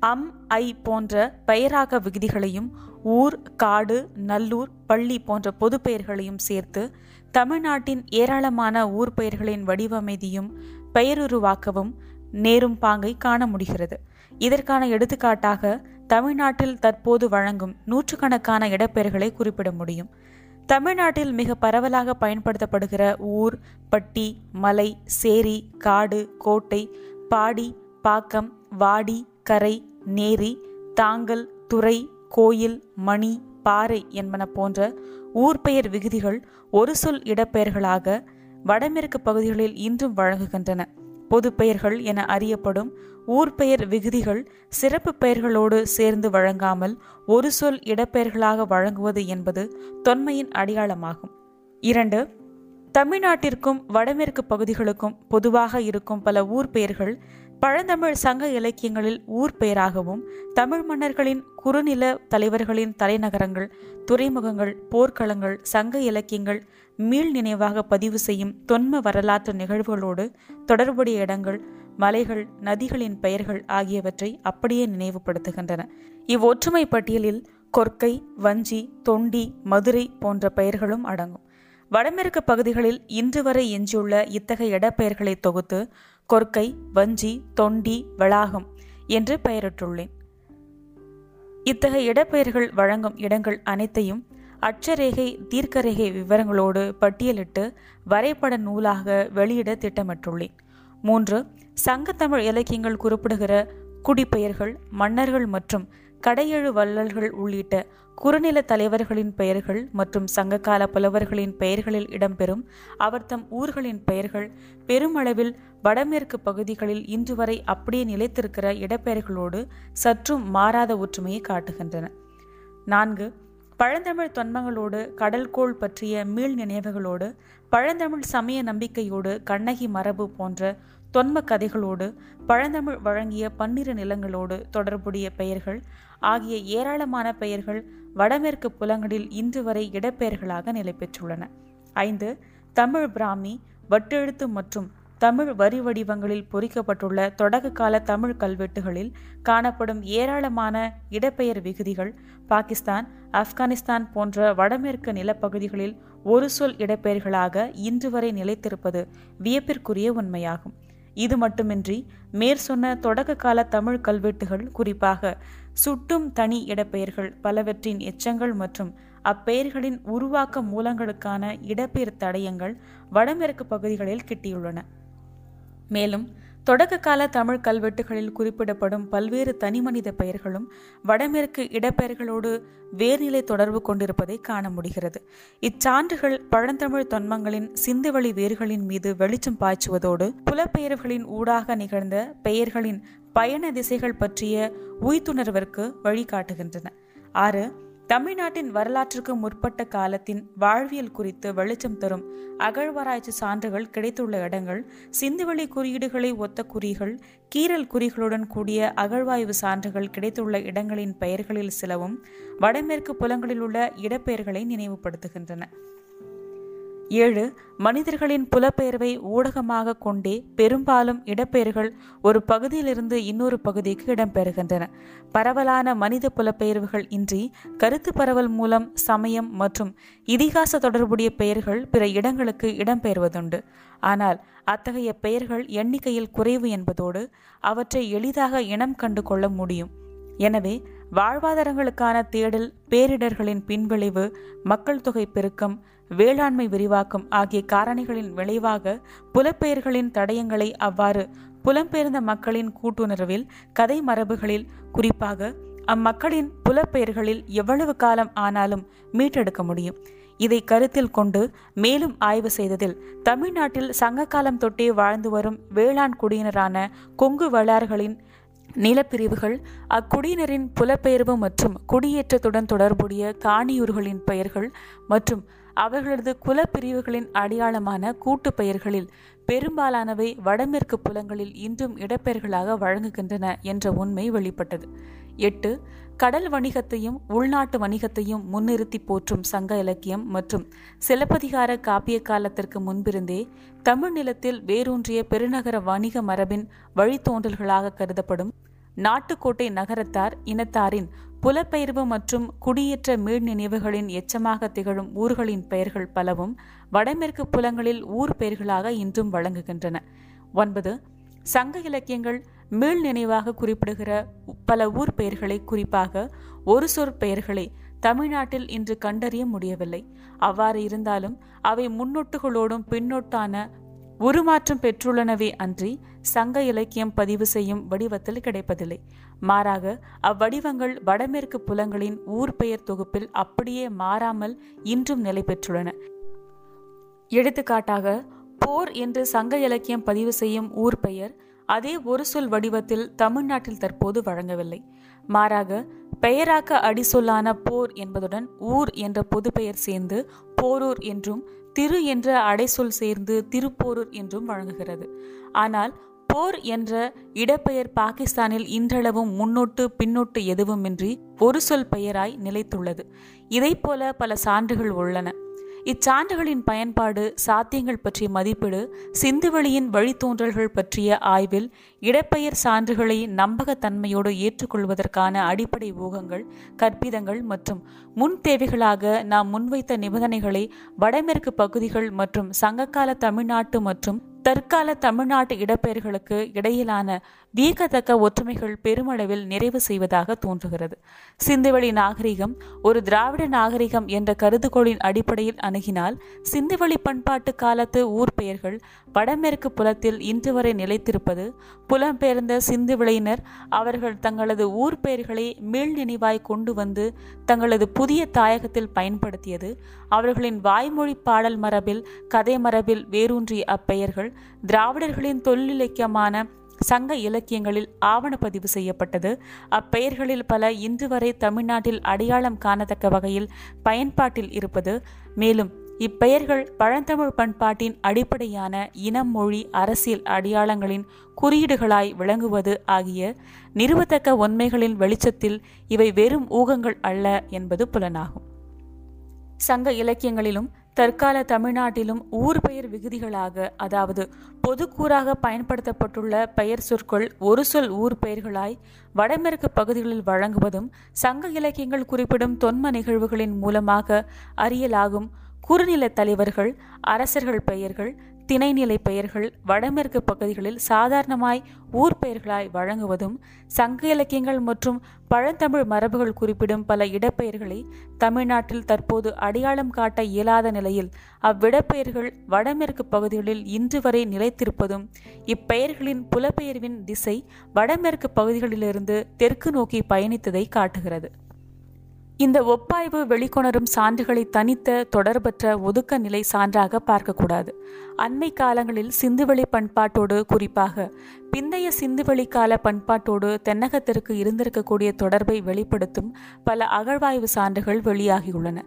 அம் ஐ போன்ற பெயராக விகுதிகளையும் ஊர் காடு நல்லூர் பள்ளி போன்ற பொது பெயர்களையும் சேர்த்து தமிழ்நாட்டின் ஏராளமான ஊர் பெயர்களின் வடிவமைதியும் பெயருருவாக்கவும் நேரும் பாங்கை காண முடிகிறது. இதற்கான எடுத்துக்காட்டாக தமிழ்நாட்டில் தற்போது வழங்கும் நூற்றுக்கணக்கான இடப்பெயர்களை குறிப்பிட முடியும். தமிழ்நாட்டில் மிக பரவலாக பயன்படுத்தப்படுகிற ஊர் பட்டி மலை சேரி காடு கோட்டை பாடி பாக்கம் வாடி கரை நேரி தாங்கல் துறை கோயில் மணி பாறை என்பன போன்ற ஊர்பெயர் விகுதிகள் ஒரு சொல் இடப்பெயர்களாக வடமேற்கு பகுதிகளில் இன்றும் வழங்குகின்றன. பொது பெயர்கள் என அறியப்படும் ஊர்பெயர் விகுதிகள் சிறப்பு பெயர்களோடு சேர்ந்து வழங்காமல் ஒரு சொல் இடப்பெயர்களாக வழங்குவது என்பது தொன்மையின் அடையாளமாகும். இரண்டு தமிழ்நாட்டிற்கும் வடமேற்கு பகுதிகளுக்கும் பொதுவாக இருக்கும் பல ஊர் பெயர்கள் பழந்தமிழ் சங்க இலக்கியங்களில் ஊர் பெயராகவும் தமிழ் மன்னர்களின் குறுநில தலைவர்களின் தலைநகரங்கள் துறைமுகங்கள் போர்க்களங்கள் சங்க இலக்கியங்கள் மீள் நினைவாக பதிவு செய்யும் தொன்ம வரலாற்று நிகழ்வுகளோடு தொடர்புடைய இடங்கள் மலைகள் நதிகளின் பெயர்கள் ஆகியவற்றை அப்படியே நினைவுபடுத்துகின்றன. இவ்வொற்றுமை பட்டியலில் கொர்க்கை வஞ்சி தொண்டி மதுரை போன்ற பெயர்களும் அடங்கும். வடமேற்கு பகுதிகளில் இன்று வரை எஞ்சியுள்ள இத்தகைய இடப்பெயர்களை தொகுத்து கொர்க்கை வஞ்சி தொண்டி வளாகம் என்று பெயரிட்டுள்ளேன். இத்தகைய இடப்பெயர்கள் வழங்கும் இடங்கள் அனைத்தையும் அட்சரேகை தீர்க்கரேகை விவரங்களோடு பட்டியலிட்டு வரைபட நூலாக வெளியிட திட்டமிட்டுள்ளேன். மூன்று சங்கத்தமிழ் இலக்கியங்கள் குறிப்பிடுகிற குடிப்பெயர்கள் மன்னர்கள் மற்றும் கடையெழு வள்ளல்கள் உள்ளிட்ட குறுநில தலைவர்களின் பெயர்கள் மற்றும் சங்ககால புலவர்களின் பெயர்களில் இடம்பெறும் அவர் தம் ஊர்களின் பெயர்கள் பெருமளவில் வடமேற்கு பகுதிகளில் இன்று வரை அப்படியே நிலைத்திருக்கிற இடப்பெயர்களோடு சற்றும் மாறாத ஒற்றுமையை காட்டுகின்றன. நான்கு பழந்தமிழ் தொன்மங்களோடு கடல்கோள் பற்றிய மீள் நினைவுகளோடு பழந்தமிழ் சமய நம்பிக்கையோடு கண்ணகி மரபு போன்ற தொன்ம கதைகளோடு பழந்தமிழ் வழங்கிய பன்னிரு நிலங்களோடு தொடர்புடைய பெயர்கள் ஆகிய ஏராளமான பெயர்கள் வடமேற்கு புலங்களில் இன்று வரை இடப்பெயர்களாக நிலை பெற்றுள்ளன. ஐந்து தமிழ் பிராமி வட்டெழுத்து மற்றும் தமிழ் வரி வடிவங்களில் பொறிக்கப்பட்டுள்ள தொடக்க கால தமிழ் கல்வெட்டுகளில் காணப்படும் ஏராளமான இடப்பெயர் விகுதிகள் பாகிஸ்தான் ஆப்கானிஸ்தான் போன்ற வடமேற்கு நிலப்பகுதிகளில் ஒரு சொல் இடப்பெயர்களாக இன்று வரை நிலைத்திருப்பது வியப்பிற்குரிய உண்மையாகும். இது மட்டுமின்றி மேற்சொன்ன தொடக்க கால தமிழ் கல்வெட்டுகள் குறிப்பாக சுட்டும் தனி இடப்பெயர்கள் பலவற்றின் எச்சங்கள் மற்றும் அப்பெயர்களின் உருவாக்க மூலங்களுக்கான இடப்பெயர் தடயங்கள் வடமேற்கு பகுதிகளில் கிட்டியுள்ளன. மேலும் தொடக்க கால தமிழ் கல்வெட்டுகளில் குறிப்பிடப்படும் பல்வேறு தனிமனித பெயர்களும் வடமேற்கு இடப்பெயர்களோடு வேர்நிலை தொடர்பு கொண்டிருப்பதை காண முடிகிறது. இச்சான்றுகள் பழந்தமிழ் தொன்மங்களின் சிந்துவெளி வேர்களின் மீது வெளிச்சம் பாய்ச்சுவதோடு புலப்பெயர்களின் ஊடாக நிகழ்ந்த பெயர்களின் பயண திசைகள் பற்றிய உய்த்துணர்விற்கு வழிகாட்டுகின்றன. ஆறு தமிழ்நாட்டின் வரலாற்றுக்கு முற்பட்ட காலத்தின் வாழ்வியல் குறித்து வெளிச்சம் தரும் அகழ்வாராய்ச்சி சான்றுகள் கிடைத்துள்ள இடங்கள் சிந்துவெளி குறியீடுகளை ஒத்த குறிகள் கீரல் குறிகளுடன் கூடிய அகழ்வாய்வு சான்றுகள் கிடைத்துள்ள இடங்களின் பெயர்களில் சிலவும் வடமேற்கு புலங்களில் உள்ள இடப்பெயர்களை நினைவுபடுத்துகின்றன. ஏழு மனிதர்களின் புலப்பெயர்வை ஊடகமாக கொண்டே பெரும்பாலும் இடப்பெயர்கள் ஒரு பகுதியிலிருந்து இன்னொரு பகுதிக்கு இடம்பெறுகின்றன பரவலான மனித புலப்பெயர்வுகள் இன்றி கருத்து பரவல் மூலம் சமயம் மற்றும் இதிகாச தொடர்புடைய பெயர்கள் பிற இடங்களுக்கு இடம்பெயர்வதுண்டு. ஆனால் அத்தகைய பெயர்கள் எண்ணிக்கையில் குறைவு என்பதோடு அவற்றை எளிதாக இனம் கண்டு கொள்ள முடியும். எனவே வாழ்வாதாரங்களுக்கான தேடல் பேரிடர்களின் பின்விளைவு மக்கள் தொகை பெருக்கம் வேளாண்மை விரிவாக்கம் ஆகிய காரணிகளின் விளைவாக புலப்பெயர்களின் தடயங்களை அவ்வாறு புலம்பெயர்ந்த மக்களின் கூட்டுணர்வில் கதை மரபுகளில் குறிப்பாக அம்மக்களின் புலப்பெயர்களில் எவ்வளவு காலம் ஆனாலும் மீட்டெடுக்க முடியும். இதை கருத்தில் கொண்டு மேலும் ஆய்வு செய்ததில் தமிழ்நாட்டில் சங்ககாலம் தொட்டே வாழ்ந்து வரும் வேளாண் குடியினரான கொங்கு வளார்களின் நிலப்பிரிவுகள் அக்குடியினரின் புலப்பெயர்வு மற்றும் குடியேற்றத்துடன் தொடர்புடைய காணியூர்களின் பெயர்கள் மற்றும் அவர்களது குலப்பிரிவுகளின் அடையாளமான கூட்டு பெயர்களில் பெரும்பாலானவை வடமேற்கு புலங்களில் இன்றும் இடப்பெயர்களாக வழங்குகின்றன என்ற உண்மை வெளிப்பட்டது. எட்டு கடல் வணிகத்தையும் உள்நாட்டு வணிகத்தையும் முன்னிறுத்தி போற்றும் சங்க இலக்கியம் மற்றும் சிலப்பதிகார காப்பிய காலத்திற்கு முன்பிருந்தே தமிழ் நிலத்தில் வேரூன்றிய பெருநகர வணிக மரபின் வழித்தோன்றல்களாக கருதப்படும் நாட்டுக்கோட்டை நகரத்தார் இனத்தாரின் புலப்பெயர்வு மற்றும் குடியேற்ற மீள் நினைவுகளின் எச்சமாக திகழும் ஊர்களின் பெயர்கள் பலவும் வடமேற்கு புலங்களில் ஊர் பெயர்களாக இன்றும் வழங்குகின்றன. ஒன்பது சங்க இலக்கியங்கள் மீள் நினைவாக குறிப்பிடுகிற பல ஊர் பெயர்களை குறிப்பாக ஒரு சொற் பெயர்களை தமிழ்நாட்டில் இன்று கண்டறிய முடியவில்லை. அவ்வாறு இருந்தாலும் அவை முன்னொட்டுகளோடும் பின்னொட்டான உருமாற்றம் பெற்றுள்ளனவே அன்றி சங்க இலக்கியம் பதிவு செய்யும் வடிவத்தில் கிடைப்பதில்லை. மாறாக அவ்வடிவங்கள் வடமேற்கு புலங்களின் ஊர் பெயர் தொகுப்பில் அப்படியே மாறாமல் இன்றும் நிலை பெற்றுள்ளன. எடுத்துக்காட்டாக போர் என்று சங்க இலக்கியம் பதிவு செய்யும் ஊர் பெயர் அதே ஒரு சொல் வடிவத்தில் தமிழ்நாட்டில் தற்போது வழங்கவில்லை. மாறாக பெயராக்க அடிசொல்லான போர் என்பதுடன் ஊர் என்ற பொது பெயர் சேர்ந்து போரூர் என்றும் திரு என்ற அடைசொல் சேர்ந்து திருப்போரூர் என்றும் வழங்குகிறது. ஆனால் போர் என்ற இடப்பெயர் பாகிஸ்தானில் இன்றளவும் முன்னோட்டு பின்னோட்டு எதுவுமின்றி ஒரு சொல் பெயராய் நிலைத்துள்ளது. இதைப்போல பல சான்றுகள் உள்ளன. இச்சான்றுகளின் பயன்பாடு சாத்தியங்கள் பற்றிய மதிப்பீடு சிந்துவெளியின் வழித்தோன்றல்கள் பற்றிய ஆய்வில் இடப்பெயர் சான்றுகளை நம்பகத்தன்மையோடு ஏற்றுக்கொள்வதற்கான அடிப்படை ஊகங்கள் கற்பிதங்கள் மற்றும் முன் தேவைகளாக நாம் முன்வைத்த நிபந்தனைகளை வடமேற்கு பகுதிகள் மற்றும் சங்ககால தமிழ்நாட்டு மற்றும் தற்கால தமிழ்நாட்டு இடப்பெயர்களுக்கு இடையிலான வியக்கத்தக்க ஒற்றுமைகள் பெருமளவில் நிறைவு செய்வதாக தோன்றுகிறது. சிந்துவெளி நாகரிகம் ஒரு திராவிட நாகரிகம் என்ற கருதுகோளின் அடிப்படையில் அணுகினால் சிந்துவெளி பண்பாட்டு காலத்து ஊர் பெயர்கள் வடமேற்கு புலத்தில் இன்று வரை நிலைத்திருப்பது புலம்பெயர்ந்த சிந்துவிளையினர் அவர்கள் தங்களது ஊர் பெயர்களை மீள் நினைவாய் கொண்டு வந்து தங்களது புதிய தாயகத்தில் பயன்படுத்தியது. அவர்களின் வாய்மொழி பாடல் மரபில் கதை மரபில் வேரூன்றிய அப்பெயர்கள் திராவிடர்களின் தொழிலிலக்கியமான சங்க இலக்கியங்களில் ஆவணப்பதிவு செய்யப்பட்டது. அப்பெயர்களில் பல இன்று வரை தமிழ்நாட்டில் அடையாளம் காணத்தக்க வகையில் பயன்பாட்டில் இருப்பது. மேலும் இப்பெயர்கள் பழந்தமிழ் பண்பாட்டின் அடிப்படையான இனம் மொழி அரசியல் அடையாளங்களின் குறியீடுகளாய் விளங்குவது ஆகிய நிறுவத்தக்க உண்மைகளின் வெளிச்சத்தில் இவை வெறும் ஊகங்கள் அல்ல என்பது புலனாகும். சங்க இலக்கியங்களிலும் தற்கால தமிழ்நாட்டிலும் ஊர் பெயர் விகுதிகளாக அதாவது பொதுக்கூறாக பயன்படுத்தப்பட்டுள்ள பெயர் சொற்கள் ஒரு சொல் ஊர் பெயர்களாய் வடமேற்கு பகுதிகளில் வழங்குவதும் சங்க இலக்கியங்கள் குறிப்பிடும் தொன்ம நிகழ்வுகளின் மூலமாக அறியலாகும் குறுநில தலைவர்கள் அரசர்கள் பெயர்கள் திணைநிலை பெயர்கள் வடமேற்கு பகுதிகளில் சாதாரணமாய் ஊர் பெயர்களாய் வழங்குவதும் சங்க இலக்கியங்கள் மற்றும் பழந்தமிழ் மரபுகள் குறிப்பிடும் பல இடப்பெயர்களை தமிழ்நாட்டில் தற்போது அடையாளம் காட்ட இயலாத நிலையில் அவ்விடப்பெயர்கள் வடமேற்கு பகுதிகளில் இன்று வரை நிலைத்திருப்பதும் இப்பெயர்களின் புலப்பெயர்வின் திசை வடமேற்கு பகுதிகளிலிருந்து தெற்கு நோக்கி பயணித்ததை காட்டுகிறது. இந்த ஒப்பாய்வு வெளிக்கொணரும் சான்றுகளை தனித்த தொடர்பற்ற ஒதுக்க நிலை சான்றாக பார்க்கக்கூடாது. அண்மை காலங்களில் சிந்துவெளி பண்பாட்டோடு குறிப்பாக பிந்தைய சிந்துவெளி கால பண்பாட்டோடு தென்னகத்திற்கு இருந்திருக்கக்கூடிய தொடர்பை வெளிப்படுத்தும் பல அகழ்வாய்வு சான்றுகள் வெளியாகியுள்ளன.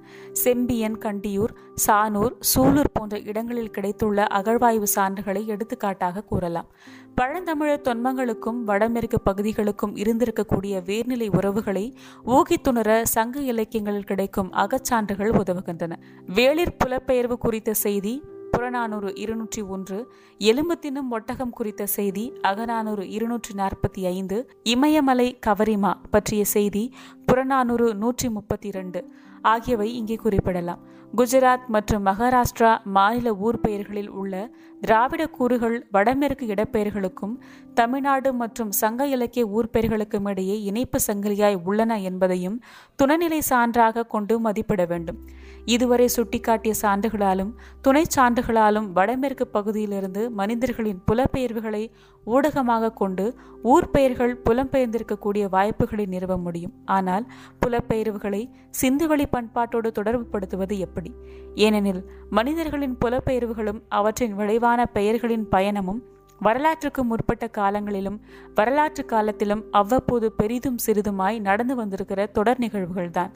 செம்பியன் கண்டியூர் சானூர் சூலூர் போன்ற இடங்களில் கிடைத்துள்ள அகழ்வாய்வு சான்றுகளை எடுத்துக்காட்டாக கூறலாம். பழந்தமிழர் தொன்மங்களுக்கும் வடமேற்கு பகுதிகளுக்கும் இருந்திருக்கக்கூடிய வேர்நிலை உறவுகளை ஊகித்துணர சங்க இலக்கியங்களில் கிடைக்கும் அகச்சான்றுகள் உதவுகின்றன. வேளிர் புலப்பெயர்வு குறித்த செய்தி புறநானூறு இருநூற்றி ஒன்று எலும்பு தின்னும் ஒட்டகம் குறித்த செய்தி அகநானூறு இருநூற்றி நாற்பத்தி ஐந்து இமயமலை கவரிமா பற்றிய செய்தி புறநானூறு நூற்றி முப்பத்தி இரண்டு ஆகியவை இங்கே குறிப்பிடலாம். குஜராத் மற்றும் மகாராஷ்டிரா மாநில ஊர் பெயர்களில் உள்ள திராவிட கூறுகள் வடமேற்கு இடப்பெயர்களுக்கும் தமிழ்நாடு மற்றும் சங்க இலக்கிய ஊர்பெயர்களுக்கும் இடையே இணைப்பு சங்கிலியாய் உள்ளன என்பதையும் துணைநிலை சான்றாக கொண்டு மதிப்பிட வேண்டும். இதுவரை சுட்டிக்காட்டிய சான்றுகளாலும் துணை சான்றுகளாலும் வடமேற்கு பகுதியிலிருந்து மனிதர்களின் புலப்பெயர்வுகளை ஊடகமாக கொண்டு ஊர் பெயர்கள் புலம்பெயர்ந்திருக்கக்கூடிய வாய்ப்புகளை நிறுவ முடியும். ஆனால் புலப்பெயர்வுகளை சிந்துவெளி பண்பாட்டோடு தொடர்புபடுத்துவது எப்படி? ஏனெனில் மனிதர்களின் புலப்பெயர்வுகளும் அவற்றின் விளைவான பெயர்களின் பயணமும் வரலாற்றுக்கு முற்பட்ட காலங்களிலும் வரலாற்று காலத்திலும் அவ்வப்போது பெரிதும் சிறிதுமாய் நடந்து வந்திருக்கிற தொடர் நிகழ்வுகள்தான்.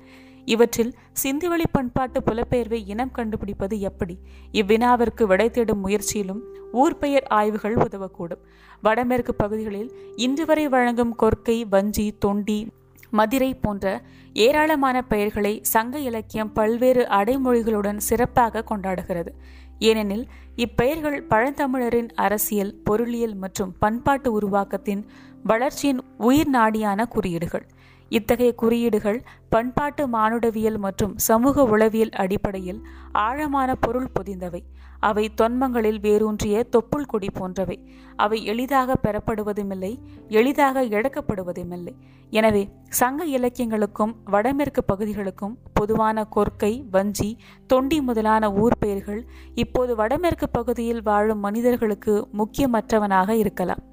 இவற்றில் சிந்துவெளி பண்பாட்டு புலப்பெயர்வை இனம் கண்டுபிடிப்பது எப்படி? இவ்வினாவிற்கு விடை தேடும் முயற்சியிலும் ஊர்பெயர் ஆய்வுகள் உதவக்கூடும். வடமேற்கு பகுதிகளில் இன்று வரை வழங்கும் கொர்க்கை வஞ்சி தொண்டி மதிரை போன்ற ஏராளமான பெயர்களை சங்க இலக்கியம் பல்வேறு அடைமொழிகளுடன் சிறப்பாக கொண்டாடுகிறது. ஏனெனில் இப்பெயர்கள் பழந்தமிழரின் அரசியல் பொருளியல் மற்றும் பண்பாட்டு உருவாக்கத்தின் வளர்ச்சியின் உயிர் நாடியான குறியீடுகள். இத்தகைய குறியீடுகள் பண்பாட்டு மானுடவியல் மற்றும் சமூக உளவியல் அடிப்படையில் ஆழமான பொருள் பொதிந்தவை. அவை தொன்மங்களில் வேரூன்றிய தொப்புள் கொடி போன்றவை. அவை எளிதாக பெறப்படுவதுமில்லை எளிதாக இழக்கப்படுவதுமில்லை எனவே சங்க இலக்கியங்களுக்கும் வடமேற்கு பகுதிகளுக்கும் பொதுவான கொர்க்கை வஞ்சி தொண்டி முதலான ஊர் பெயர்கள் இப்போது வடமேற்கு பகுதியில் வாழும் மனிதர்களுக்கு முக்கியமற்றவனாக இருக்கலாம்.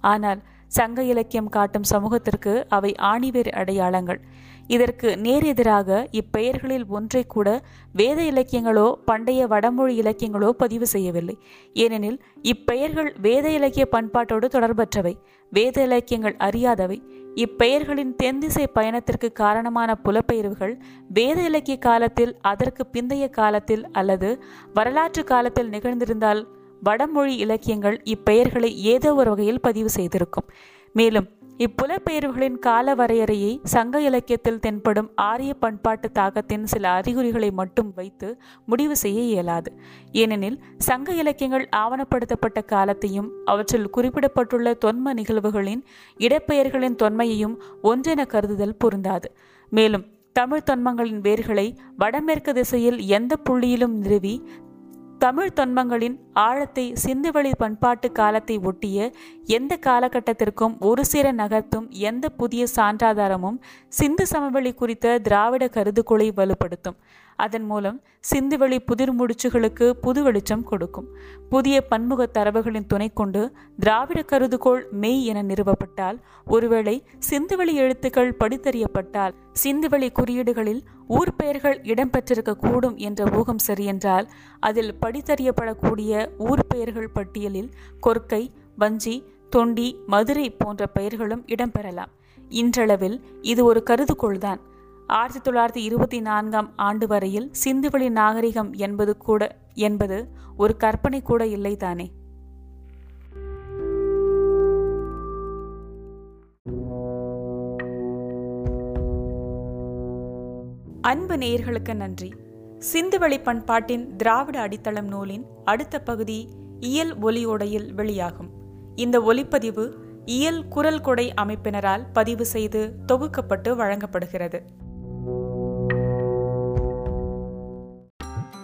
ஆனால் சங்க இலக்கியம் காட்டும் சமூகத்திற்கு அவை ஆணிவேர் அடையாளங்கள். இதற்கு நேர் எதிராக இப்பெயர்களில் ஒன்றை கூட வேத இலக்கியங்களோ பண்டைய வடமொழி இலக்கியங்களோ பதிவு செய்யவில்லை. ஏனெனில் இப்பெயர்கள் வேத இலக்கிய பண்பாட்டோடு தொடர்பற்றவை. வேத இலக்கியங்கள் அறியாதவை. இப்பெயர்களின் தென்திசை பயணத்திற்கு காரணமான புலப்பெயர்வுகள் வேத இலக்கிய காலத்தில் அதற்கு பிந்தைய காலத்தில் அல்லது வரலாற்று காலத்தில் நிகழ்ந்திருந்தால் வடமொழி இலக்கியங்கள் இப்பெயர்களை ஏதோ ஒரு வகையில் பதிவு செய்திருக்கும். மேலும் இப்புலப்பெயர்வுகளின் கால வரையறையை சங்க இலக்கியத்தில் தென்படும் ஆரிய பண்பாட்டு தாக்கத்தின் சில அறிகுறிகளை மட்டும் வைத்து முடிவு செய்ய இயலாது. ஏனெனில் சங்க இலக்கியங்கள் ஆவணப்படுத்தப்பட்ட காலத்தையும் அவற்றில் குறிப்பிடப்பட்டுள்ள தொன்ம நிகழ்வுகளின் இடப்பெயர்களின் தொன்மையையும் ஒன்றென கருதுதல் பொருந்தாது. மேலும் தமிழ் தொன்மங்களின் வேர்களை வடமேற்கு திசையில் எந்த புள்ளியிலும் நிறுவி தமிழ் தொன்மங்களின் ஆழத்தை சிந்துவெளி பண்பாட்டு காலத்தை ஒட்டிய எந்த காலகட்டத்திற்கும் ஒரு சிற நகர்த்தும் எந்த புதிய சான்றாதாரமும் சிந்து சமவெளி குறித்த திராவிட கருதுகோளை வலுப்படுத்தும். அதன் மூலம் சிந்துவெளி புதிர் முடிச்சுகளுக்கு புது வெளிச்சம் கொடுக்கும். புதிய பன்முக தரவுகளின் துணை கொண்டு திராவிட கருதுகோள் மெய் என நிறுவப்பட்டால் ஒருவேளை சிந்துவெளி எழுத்துக்கள் படித்தறியப்பட்டால் சிந்துவெளி குறியீடுகளில் ஊர் பெயர்கள் இடம்பெற்றிருக்க கூடும் என்ற ஊகம் சரியென்றால் அதில் படித்தறியப்படக்கூடிய ஊர் பெயர்கள் பட்டியலில் கொர்க்கை வஞ்சி தொண்டி மதுரை போன்ற பெயர்களும் இடம்பெறலாம் இன்றளவில் இது ஒரு கருதுகோள்தான். ஆயிரத்தி தொள்ளாயிரத்தி இருபத்தி நான்காம் ஆண்டு வரையில் சிந்துவெளி நாகரிகம் என்பது கூட என்பது ஒரு கற்பனை கூட இல்லை தானே அன்பு நேயர்களுக்கு நன்றி. சிந்துவெளி பண்பாட்டின் திராவிட அடித்தளம் நூலின் அடுத்த பகுதி இயல் ஒலியோடையில் வெளியாகும். இந்த ஒலிப்பதிவு இயல் குரல் கொடை அமைப்பினரால் பதிவு செய்து தொகுக்கப்பட்டு வழங்கப்படுகிறது.